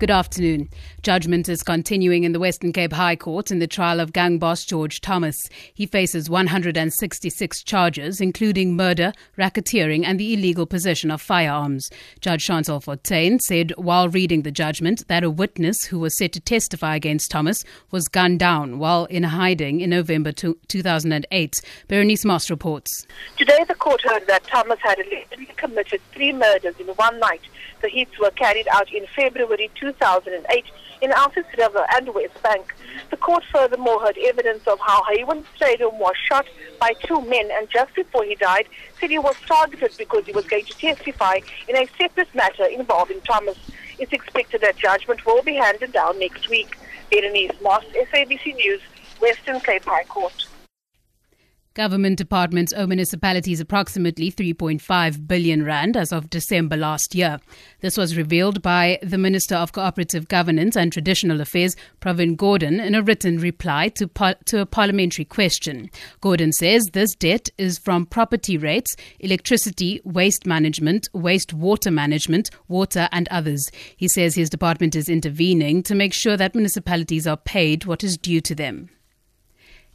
Good afternoon. Judgment is continuing in the Western Cape High Court in the trial of gang boss George Thomas. He faces 166 charges, including murder, racketeering, and the illegal possession of firearms. Judge Chantal Fortuin said while reading the judgment that a witness who was set to testify against Thomas was gunned down while in hiding in November 2008. Berenice Moss reports. Today, the court heard that Thomas had allegedly committed three murders in one night. The hits were carried out in February 2008 in Elsies River and West Bank. The court furthermore heard evidence of how Haywan Strydom was shot by two men and just before he died said he was targeted because he was going to testify in a separate matter involving Thomas. It's expected that judgment will be handed down next week. Berenice Moss, SABC News, Western Cape High Court. Government departments owe municipalities approximately 3.5 billion rand as of December last year. This was revealed by the Minister of Cooperative Governance and Traditional Affairs, Pravin Gordhan, in a written reply to, par- to a parliamentary question. Gordhan says this debt is from property rates, electricity, waste management, wastewater management, water, and others. He says his department is intervening to make sure that municipalities are paid what is due to them.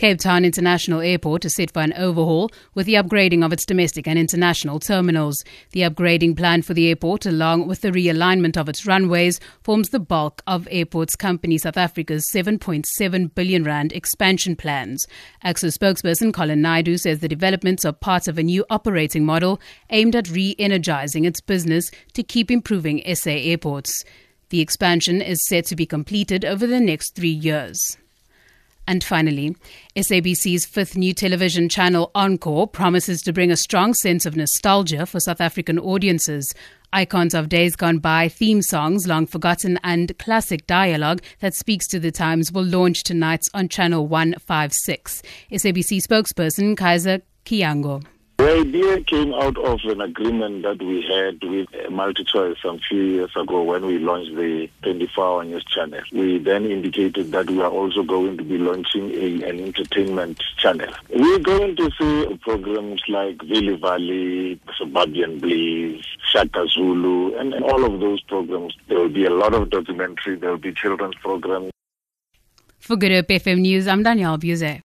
Cape Town International Airport is set for an overhaul with the upgrading of its domestic and international terminals. The upgrading plan for the airport, along with the realignment of its runways, forms the bulk of Airports Company South Africa's 7.7 billion rand expansion plans. ACSA spokesperson Colin Naidu says the developments are part of a new operating model aimed at re-energizing its business to keep improving SA airports. The expansion is set to be completed over the next three years. And finally, SABC's fifth new television channel, Encore, promises to bring a strong sense of nostalgia for South African audiences. Icons of days gone by, theme songs, long forgotten, and classic dialogue that speaks to the times will launch tonight on Channel 156. SABC spokesperson Kaizer Kganyago. The idea came out of an agreement that we had with MultiChoice some few years ago when we launched the 24-hour news channel. We then indicated that we are also going to be launching a, an entertainment channel. We're going to see programs like Vili Valley, Suburban Bliss, Shaka Zulu, and, and all of those programs. There will be a lot of documentary, there will be children's programs. For Good Hope FM News, I'm Danielle Buse.